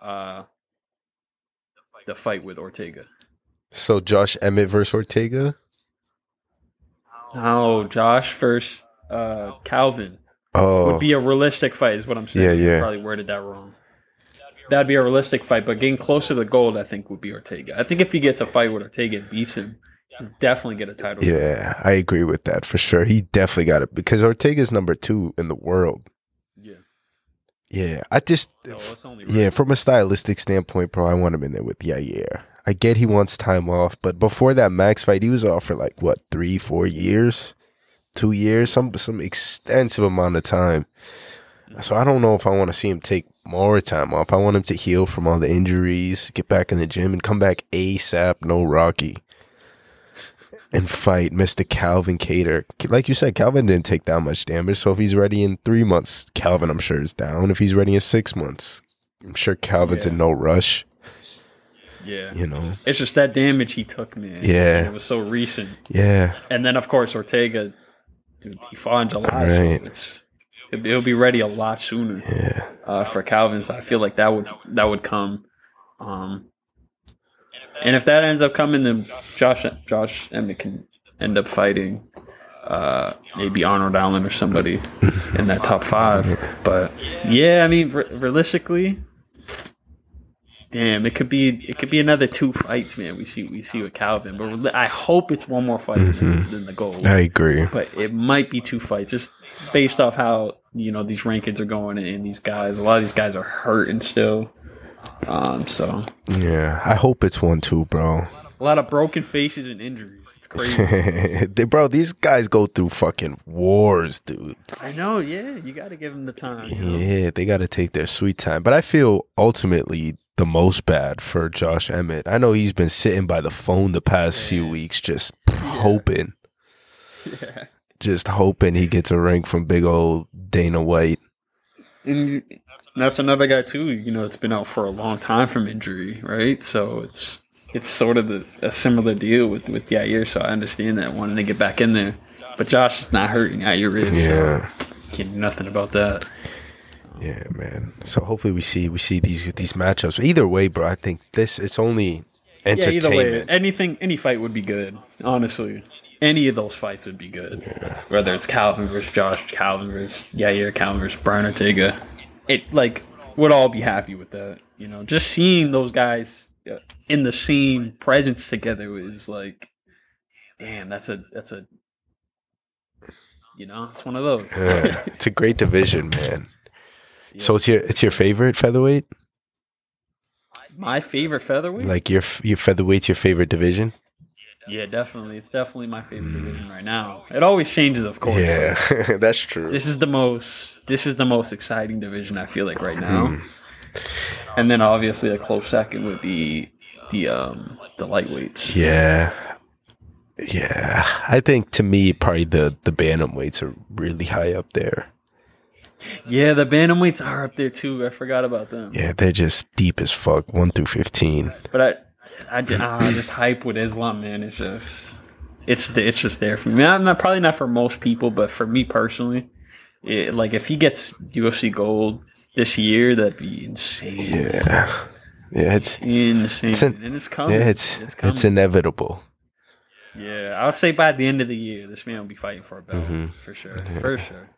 A: uh, the fight with Ortega.
B: So Josh Emmett versus Ortega.
A: No, Josh versus Uh, Calvin
B: Oh,
A: would be a realistic fight, is what I'm saying.
B: Yeah, yeah.
A: Probably worded that wrong. That'd be a realistic fight, but getting closer to the gold, I think, would be Ortega. I think if he gets a fight with Ortega and beats him, he'll definitely get a title.
B: yeah, I agree with that for sure. He definitely got it because Ortega's number two in the world.
A: yeah.
B: Yeah, I just
A: it's only
B: yeah, from a stylistic standpoint, bro, I want him in there with Yair. I get he wants time off, but before that Max fight, he was off for like what three, four years, two years, some some extensive amount of time. So I don't know if I want to see him take more time off. I want him to heal from all the injuries, get back in the gym, and come back ASAP, no Rocky, and fight Mr. Calvin Kattar. Like you said, Calvin didn't take that much damage. So if he's ready in three months, Calvin, I'm sure, is down. If he's ready in six months, I'm sure Calvin's in no rush.
A: yeah.
B: You know,
A: It's just that damage he took, man.
B: Yeah.
A: It was so recent.
B: yeah,
A: And then of course Ortega, dude, he fought in July.
B: Right.
A: So it'll be ready a lot sooner
B: yeah,
A: uh, for Calvin. So I feel like that would that would come. Um, and if that ends up coming, then Josh Josh Emmett can end up fighting uh, maybe Arnold Allen or somebody in that top five. [laughs] But yeah, I mean, re- realistically, damn, it could be it could be another two fights, man. We see we see with Calvin, but I hope it's one more fight than, than the goal.
B: I agree.
A: But it might be two fights, just based off how you know these rankings are going, and these guys. A lot of these guys are hurting still. Um, so
B: Yeah, I hope it's one too, bro.
A: a lot of broken faces and injuries. It's crazy. [laughs]
B: They- bro, these guys go through fucking wars, dude.
A: I know. Yeah, you got to give them the time. you know?
B: Yeah, they got to take their sweet time. But I feel ultimately the most bad for Josh Emmett. I know he's been sitting by the phone the past few weeks, just hoping,
A: Yeah.
B: just hoping he gets a ring from big old Dana White.
A: And that's another guy too. You know, it's been out for a long time from injury, right? So it's it's sort of the, a similar deal with with Yair. So I understand that wanting to get back in there, but Josh is not hurting. Yair is. So
B: Yeah,
A: can't do nothing about that.
B: Yeah, man. So hopefully we see we see these these matchups. Either way, bro, I think this it's only
A: Yeah, either way,
B: entertainment.
A: anything, any fight would be good. Honestly, any of those fights would be good. Whether it's Calvin versus Josh, Calvin versus Yair, Calvin versus Brian Ortega, it like would all be happy with that. You know, just seeing those guys uh, in the same presence together is like, damn, that's a that's a, you know, it's one of those.
B: Yeah, it's a great division, man. [laughs] So it's your it's your favorite featherweight?
A: My favorite featherweight.
B: Like your your featherweight's your favorite division?
A: yeah, definitely. It's definitely my favorite division right now. It always changes, of course.
B: Yeah, [laughs] that's true.
A: This is the most this is the most exciting division I feel like right now. And then obviously a close second would be the um the lightweights.
B: Yeah. Yeah. I think to me probably the the bantamweights are really high up there.
A: Yeah, the bantamweights are up there too. I forgot about them.
B: Yeah, they're just deep as fuck, 1 through 15.
A: But I I ah, this hype with Islam, man, it's just it's it's just there for me. I'm not probably not for most people, but for me personally, it, like if he gets UFC gold this year, that'd be insane.
B: Yeah. Yeah, it's
A: Insane.
B: It's an-
A: and it's coming.
B: yeah, it's
A: it's coming.
B: it's inevitable.
A: Yeah, I would say by the end of the year, this man will be fighting for a belt
B: Mhm.
A: for sure, for sure.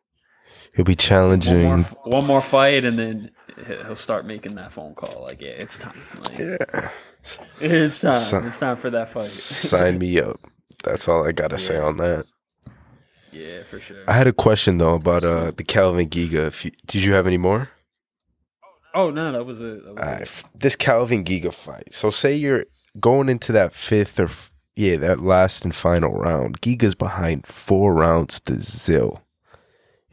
B: He'll be
A: One more,
B: challenging.
A: one more fight, and then he- he'll start making that phone call. Like, yeah, it's time. Like,
B: Yeah.
A: It's time. It's time for that fight.
B: Sign me up. That's all I got to say on that.
A: yeah, for sure.
B: I had a question though about uh the Calvin Giga. If you, did you have any more?
A: oh no, that was it. That was it.
B: this Calvin Giga fight. So say you're going into that fifth or f- yeah, that last and final round. Giga's behind four rounds to zil.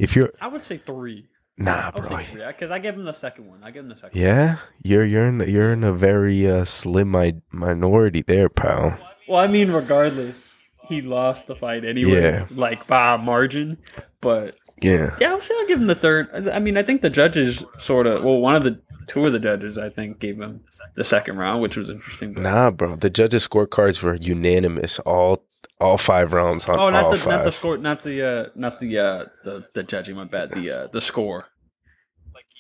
B: If you're
A: I would say three.
B: nah, bro.
A: because I gave him the second one. I gave him the second.
B: Yeah, you're you're in you're in a very uh, slim mi- minority there, pal.
A: Well, I mean, regardless, he lost the fight anyway,
B: Yeah.
A: like by a margin. But
B: Yeah,
A: Yeah, I'll say I'll give him the third. I- I mean, I think the judges sort of, well, one of the two of the judges, I think, gave him the second round, which was interesting.
B: Nah, bro. The judges' scorecards were unanimous. All all five rounds on
A: oh, not the
B: five.
A: not the score, not the uh, not the uh, the the judging. My bad. The uh, the score.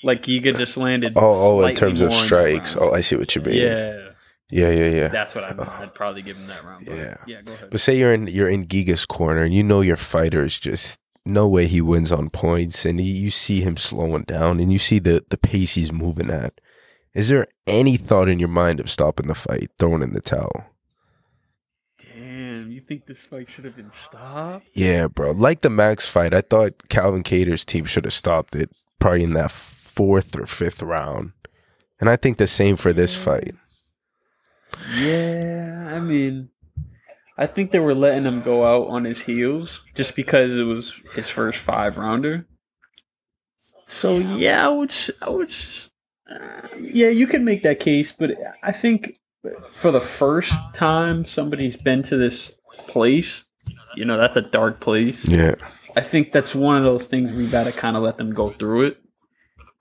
A: Like Giga just landed.
B: oh, oh, in terms of
A: more in that
B: strikes. Oh, I see what you mean.
A: yeah,
B: yeah, yeah, yeah.
A: that's what I meant. I'd probably give him that round. But
B: Yeah.
A: yeah, go ahead.
B: But say you're in you're in Giga's corner and you know your fighter is just no way he wins on points and he, you see him slowing down and you see the the pace he's moving at. Is there any thought in your mind of stopping the fight, throwing in the towel?
A: You think this fight should have been stopped?
B: Yeah, bro. Like the Max fight, I thought Calvin Kattar's team should have stopped it probably in that fourth or fifth round. And I think the same for this fight.
A: Yeah, I mean, I think they were letting him go out on his heels just because it was his first five rounder. So yeah, I would, I would, uh, yeah, you can make that case, but I think for the first time somebody's been to this place, you know, that's a dark place.
B: Yeah.
A: I think that's one of those things we got to kind of let them go through it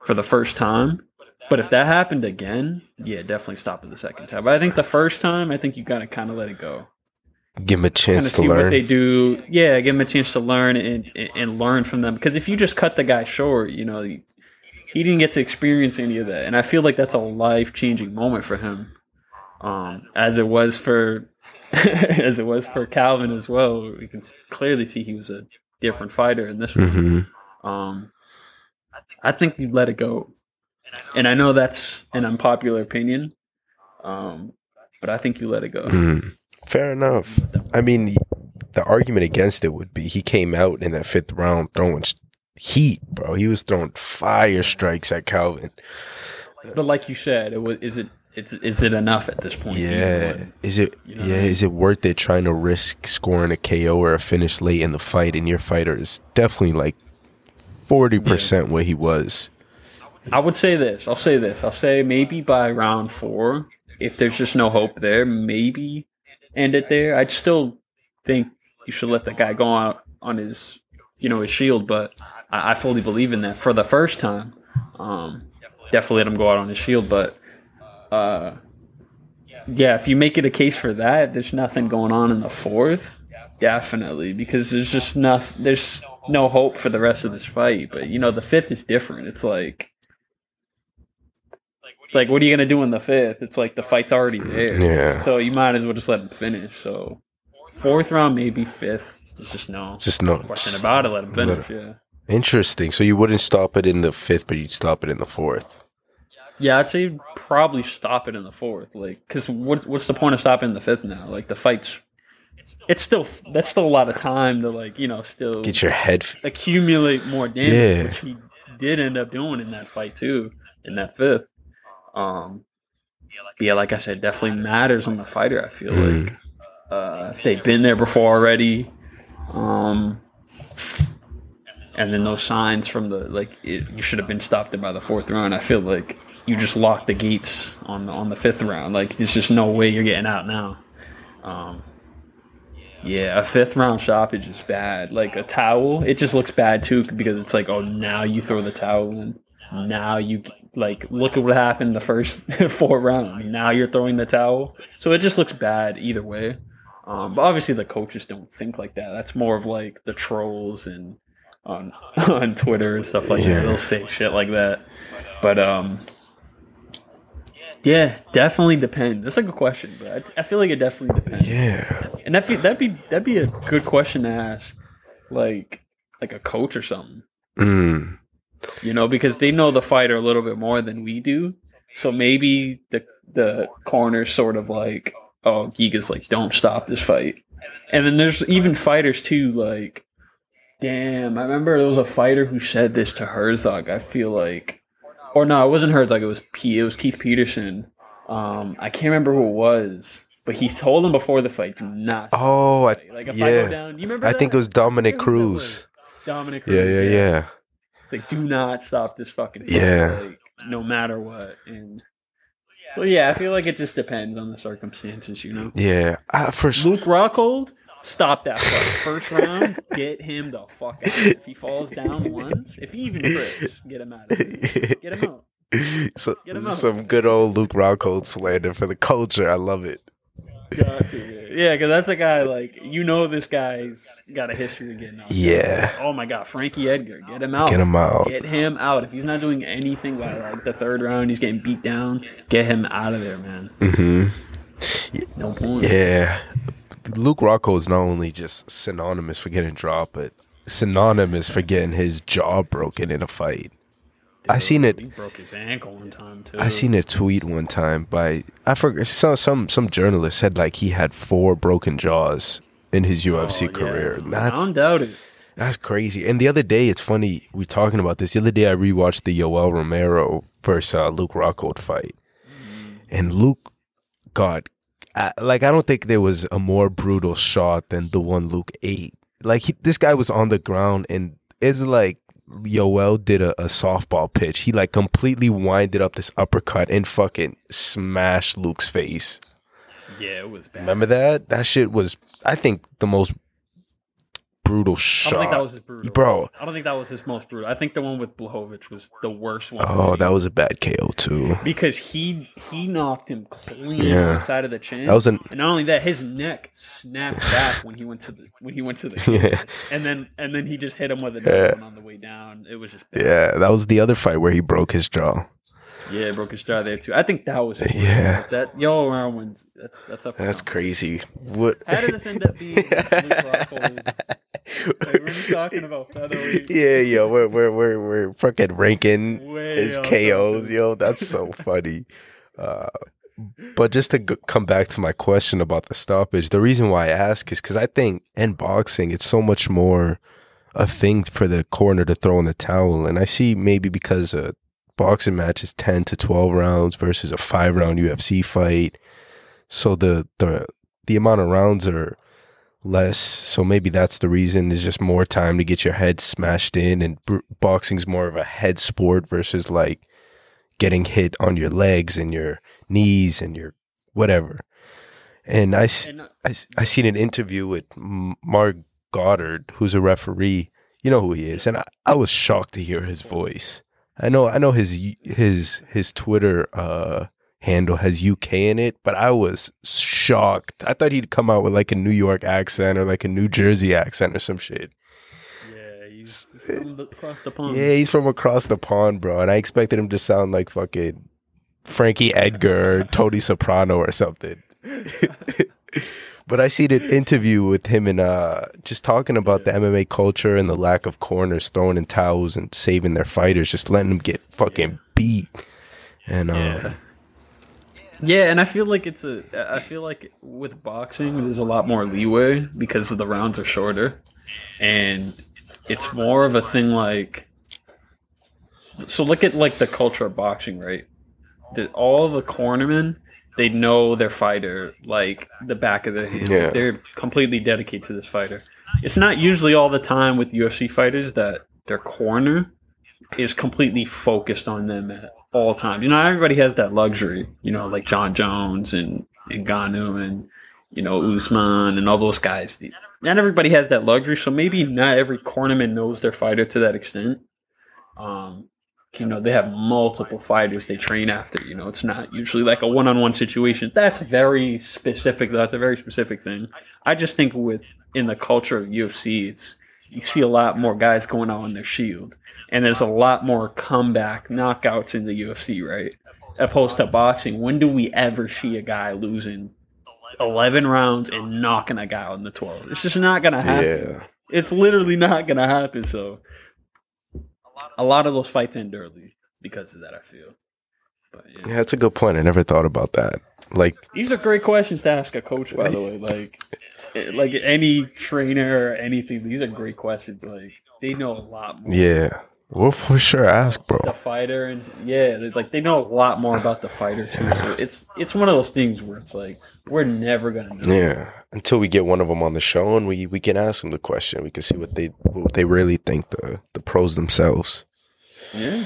A: for the first time. But if that happened again, yeah, definitely stop it the second time. But I think the first time, I think you got to kind of let it go,
B: Give him a chance to
A: see
B: learn.
A: what they do. Yeah, give them a chance to learn and and, learn from them. Because if you just cut the guy short, you know, he didn't get to experience any of that, and I feel like that's a life changing moment for him, um, as it was for [laughs] as it was for Calvin as well. We can clearly see he was a different fighter in this one.
B: hmm
A: Um, I think you let it go, and I know that's an unpopular opinion, um, but I think you let it go.
B: Mm. Fair enough. I mean, the argument against it would be he came out in that fifth round throwing heat, bro. He was throwing fire strikes at Calvin.
A: But like you said, it was is it it's is it enough at this point?
B: Yeah. Is it
A: You know
B: yeah,
A: I mean?
B: is it worth it trying to risk scoring a KO or a finish late in the fight and your fighter is definitely like 40% what he was.
A: I would say this. I'll say this. I'll say maybe by round four, if there's just no hope there, maybe end it there. I'd still think you should let the guy go out on his, you know, his shield. But I, I fully believe in that for the first time. Um, definitely let him go out on his shield. But uh, yeah, if you make it a case for that, there's nothing going on in the fourth. Definitely, because there's just nothing. There's no hope for the rest of this fight. But you know, the fifth is different. It's like like what are you gonna do in the fifth? It's like the fight's already there.
B: Yeah.
A: So you might as well just let him finish. So fourth round, maybe fifth. There's just no
B: Just no
A: question
B: just-
A: about it. Let him
B: let
A: finish. Yeah.
B: Interesting. So you wouldn't stop it in the fifth, but you'd stop it in the fourth.
A: Yeah, I'd say probably stop it in the fourth. Like, because what, what's the point of stopping in the fifth now? Like the fight's, it's still that's still a lot of time to like you know still
B: Get your head. F-
A: accumulate more damage,
B: Yeah.
A: which he did end up doing in that fight too, in that fifth. Um, yeah, like I said, definitely matters on the fighter. I feel
B: Mm.
A: like uh, if they've been there before already, um, and then those signs from the like it, you should have been stopped by the fourth round. I feel like you just lock the gates on on the fifth round. Like there's just no way you're getting out now. Um, yeah, a fifth round stoppage is bad. Like a towel, it just looks bad too because it's like, oh, now you throw the towel in. Now you like look at what happened the first [laughs] four rounds. Now you're throwing the towel, so it just looks bad either way. Um, but obviously the coaches don't think like that. That's more of like the trolls and on [laughs] on Twitter and stuff like
B: Yeah.
A: that. They'll say shit like that. But um, yeah, definitely depend. That's a good question, but I, I feel like it definitely depends.
B: yeah.
A: And that that'd be that'd be a good question to ask, like like a coach or something,
B: Mm.
A: you know, because they know the fighter a little bit more than we do. So maybe the the corner's sort of like, oh, Giga's like, don't stop this fight. And then there's even fighters too, like, damn, I remember there was a fighter who said this to Herzog. I feel like, or no, it wasn't Herzog. It was P. It was Keith Peterson. Um, I can't remember who it was, but he told him before the fight, do not.
B: Oh, I,
A: like if I go
B: yeah.
A: down, you remember?
B: I
A: that?
B: think it was Dominic? Cruz.
A: Dominic Cruz.
B: Yeah, yeah, yeah.
A: Like, do not stop this fucking. fight,
B: Yeah.
A: Like, no matter what, and so yeah, I feel like it just depends on the circumstances, you know.
B: Yeah. I, for
A: Luke Rockhold, stop that fight. First round, get him the fuck out. If he falls down once, if he even trips, get him out of there. Get him out.
B: so,
A: Get him out.
B: some good old Luke Rockhold slander for the culture. I love it.
A: Got to, yeah. Yeah, because that's a guy like you know this guy's got a history of getting out.
B: Yeah.
A: Oh my god, Frankie Edgar, get him out.
B: Get him out.
A: Get him out. If he's not doing anything by like the third round, he's getting beat down. Get him out of there, man.
B: Mm-hmm.
A: No point.
B: Yeah. Luke Rockhold is not only just synonymous for getting dropped, but synonymous for getting his jaw broken in a fight. I seen it.
A: He broke his ankle one time too.
B: I seen a tweet one time by I forgot some some some journalist said like he had four broken jaws in his UFC
A: Oh,
B: career.
A: I
B: That's
A: don't doubt it.
B: That's crazy. And the other day, it's funny we talking about this. The other day, I rewatched the Yoel Romero versus uh, Luke Rockhold fight, and Luke got I, like I don't think there was a more brutal shot than the one Luke ate. Like he, this guy was on the ground, and it's like Yoel did a, a softball pitch. He like completely winded up this uppercut and fucking smashed Luke's face.
A: Yeah, it was bad.
B: Remember that? That shit was, I think, the most brutal
A: I
B: shot.
A: don't think that was his brutal.
B: Bro.
A: I don't think that was his most brutal. I think the one with Blachowicz was the worst one.
B: oh, that was a bad KO too.
A: because he he knocked him clean
B: Yeah.
A: on the side of the chin.
B: That was an
A: and not only that, his neck snapped [laughs] back when he went to the when he went to the
B: yeah,
A: and then and then he just hit him with a
B: Yeah.
A: one on the way down. It was just
B: yeah. That was the other fight where he broke his jaw.
A: yeah, broke his jaw there too. I think that was.
B: Yeah.
A: that y'all around wins. That's that's up.
B: That's crazy. What?
A: How did this end up being? [laughs] Like, we're talking about featherweight. [laughs]
B: yeah, yo, we're we're we're we're fucking ranking
A: Way
B: his KOs, yo. That's so [laughs] funny. Uh, but just to g- come back to my question about the stoppage, the reason why I ask is because I think in boxing it's so much more a thing for the corner to throw in the towel, and I see maybe because a boxing match is ten to twelve rounds versus a five round UFC fight, so the the the amount of rounds are less. So maybe that's the reason. There's just more time to get your head smashed in, and br- boxing's more of a head sport versus like getting hit on your legs and your knees and your whatever. And I,
A: And, uh,
B: I, I seen an interview with Marc Goddard, who's a referee. You know who he is, and I, I was shocked to hear his voice. I know, I know his his his Twitter uh, handle has UK in it, but I was shocked. I thought he'd come out with like a New York accent or like a New Jersey accent or some shit.
A: yeah, he's from across the pond.
B: Yeah, he's from across the pond, bro, and I expected him to sound like fucking Frankie Edgar, [laughs] Tony Soprano, or something. [laughs] but I seen an interview with him and uh, just talking about the MMA culture and the lack of corners throwing in towels and saving their fighters, just letting them get fucking beat. And um,
A: Yeah. And I feel like it's a. I feel like with boxing, there's a lot more leeway because the rounds are shorter, and it's more of a thing like. So look at like the culture of boxing, right? That all the cornermen, they know their fighter like the back of their hand.
B: Yeah.
A: They're completely dedicated to this fighter. It's not usually all the time with UFC fighters that their corner is completely focused on them at all time. You know, everybody has that luxury. You know, like Jon Jones and and Ngannou and you know Usman and all those guys. Not everybody has that luxury, so maybe not every cornerman knows their fighter to that extent. Um, you know, they have multiple fighters they train after. You know, it's not usually like a one-on-one situation. That's very specific. That's a very specific thing. I just think with in the culture of UFC, it's you see a lot more guys going out on their shield, and there's a lot more comeback knockouts in the UFC, right? Opposed to boxing, when do we ever see a guy losing eleven rounds and knocking a guy out in the twelve? It's just not gonna happen.
B: yeah,
A: It's literally not gonna happen. So a lot of those fights end early because of that. I feel. But yeah.
B: yeah, that's a good point. I never thought about that. Like,
A: These are great questions to ask a coach, by the way. Like, eh, like any trainer or anything. These are great questions. Like, they know a lot more.
B: yeah, we'll for sure ask, bro.
A: The fighter and yeah, like they know a lot more about the fighter too. So it's it's one of those things where it's like we're never gonna know.
B: Yeah, until we get one of them on the show and we we can ask them the question. We can see what they what they really think the the pros themselves.
A: Yeah.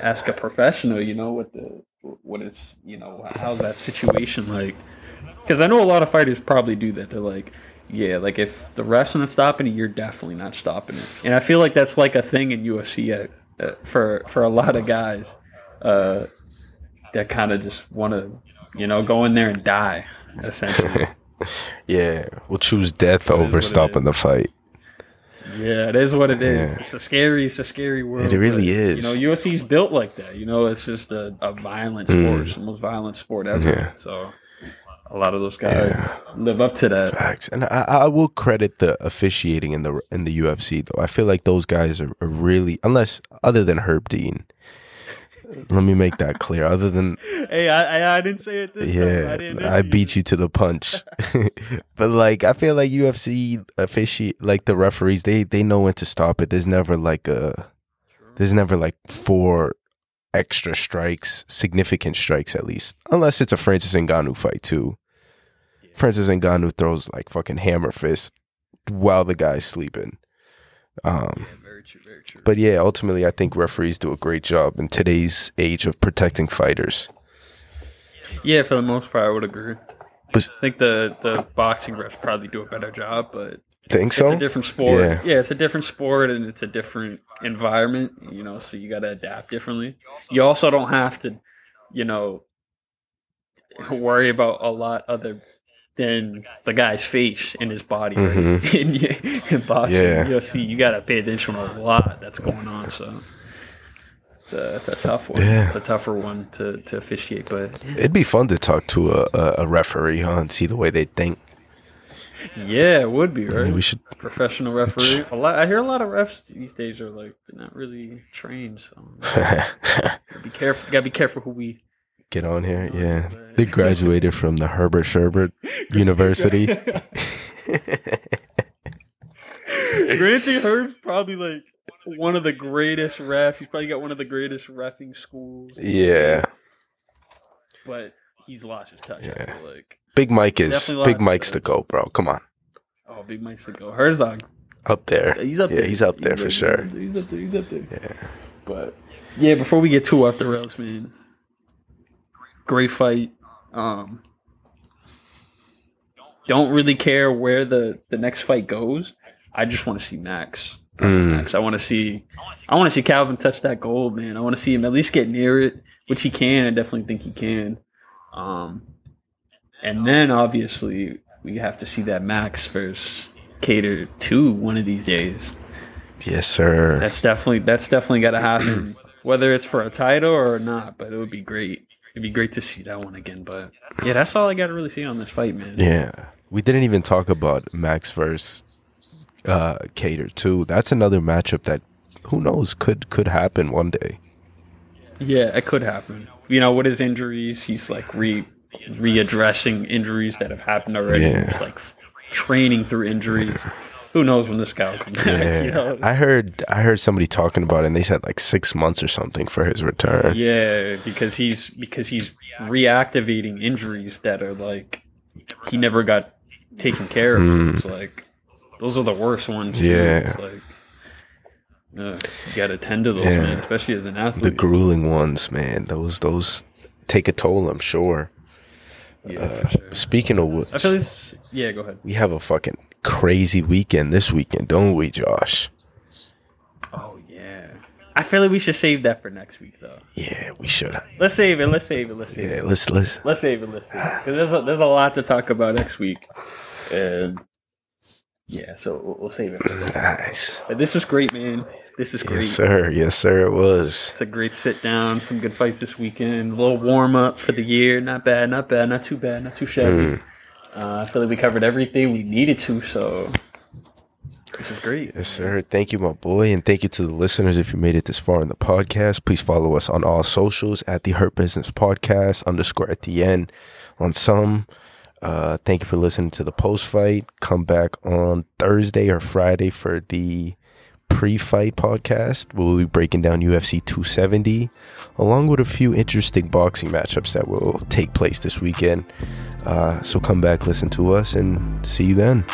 A: Ask a professional, you know, what the what it's you know how's that situation like? Because I know a lot of fighters probably do that. They're like, yeah, like if the ref's not stopping it, you're definitely not stopping it. And I feel like that's like a thing in UFC uh, uh, for for a lot of guys uh, that kind of just want to you know go in there and die essentially. [laughs]
B: Yeah, we'll choose death
A: what
B: over stopping the fight.
A: Yeah, it is what it is.
B: Yeah.
A: It's a scary, it's a scary world.
B: It really
A: but,
B: is.
A: You know, UFC's built like that. You know, it's just a, a violent sport.
B: Mm.
A: It's the most violent sport ever.
B: Yeah.
A: So a lot of those guys live up to that.
B: Facts, and I, I will credit the officiating in the in the UFC though. I feel like those guys are, are really, unless other than Herb Dean, Let me make that clear. Other than
A: hey, I, I I didn't say it. I,
B: yeah,
A: didn't
B: I beat you to the punch. [laughs] but like, I feel like UFC officiate, like the referees, they they know when to stop it. There's never like a, there's never like four extra strikes, significant strikes at least, unless it's a Francis Ngannou fight too. Francis Ngannou throws like fucking hammer fist while the guy's sleeping. Um,
A: Yeah, very true, very true.
B: but yeah, ultimately, I think referees do a great job in today's age of protecting fighters.
A: yeah, for the most part, I would agree.
B: But-
A: I think the the boxing refs probably do a better job, but
B: Think
A: it's
B: so?
A: a different sport.
B: Yeah.
A: Yeah. it's a different sport and it's a different environment, you know, so you got to adapt differently. You also don't have to, you know, worry about a lot other than the guy's face and his body. right?
B: Mhm. [laughs]
A: in, in boxing,
B: Yeah.
A: UFC, you got to pay attention to a lot that's going on, so. It's a, it's a tough one.
B: Yeah.
A: It's a tougher one to, to officiate, but
B: It'd be fun to talk to a, a, referee, huh, and see the way they think.
A: yeah, it would be right.
B: we should.
A: Professional referee. A lot. I hear a lot of refs these days are like they're not really trained. So [laughs] be careful. Gotta be careful who we.
B: Get on here, yeah. They graduated from the Herbert Sherbert [laughs] University. [laughs] [laughs]
A: Granted, Herb's probably like one of the greatest refs. He's probably got one of the greatest refing schools.
B: yeah,
A: but he's lost his touch.
B: Yeah.
A: like.
B: Big Mike is Big Mike's the go, bro. Come on,
A: Oh, big Mike's the go. Herzog.
B: up there.
A: He's up
B: yeah,
A: there.
B: he's up there for
A: up
B: sure.
A: He's up there. He's up there.
B: Yeah,
A: But yeah, before we get too off the rails, man. Great fight. Um don't really care where the the next fight goes. I just want to see Max.
B: Mm.
A: Max. I want to see I want to see Calvin touch that gold, man. I want to see him at least get near it, which he can. I definitely think he can. Um and then obviously we have to see that Max versus Kattar 2 one of these days.
B: yes, sir.
A: That's definitely that's definitely got to happen, whether it's for a title or not. But it would be great. It'd be great to see that one again. But yeah, that's all I got to really see on this fight, man.
B: Yeah, we didn't even talk about Max versus uh, Kattar too. That's another matchup that who knows could could happen one day.
A: Yeah, it could happen. You know, with his injuries, he's like re readdressing injuries that have happened already.
B: Yeah.
A: He's like training through injuries. Who knows when this guy will come back?
B: Yeah,
A: you know?
B: I heard I heard somebody talking about it, and they said like six months or something for his return.
A: Yeah, because he's because he's reactivating injuries that are like he never got taken care of.
B: Mm.
A: It's like those are the worst ones. Too.
B: Yeah.
A: It's like uh, you got to tend to those,
B: Yeah.
A: man, especially as an athlete.
B: The grueling ones, man. Those those take a toll. I'm sure.
A: yeah, for sure.
B: Speaking of
A: I
B: which,
A: feel this. Yeah, go ahead.
B: we have a fucking crazy weekend this weekend, don't we, Josh?
A: Oh yeah, I feel like we should save that for next week, though.
B: Yeah, we should.
A: Let's save it. Let's save it. Let's save it.
B: Let's let's.
A: Let's save it. Let's save it. Because there's a, there's a lot to talk about next week, and yeah, so we'll, we'll save it. For.
B: Nice.
A: But this was great, man. This is great.
B: Yes, sir. Yes, sir. It was.
A: It's a great sit down. Some good fights this weekend. A little warm up for the year. Not bad. Not bad. Not too bad. Not too shabby. Mm. Uh, I feel like we covered everything we needed to. So this is great.
B: Yes, sir. Thank you, my boy. And thank you to the listeners if you made it this far in the podcast. Please follow us on all socials at the Hurt Business Podcast underscore at the end on some. Uh, thank you for listening to the post fight. Come back on Thursday or Friday for the pre fight podcast. We'll be breaking down UFC 270 along with a few interesting boxing matchups that will take place this weekend. Uh, so come back, listen to us, and see you then.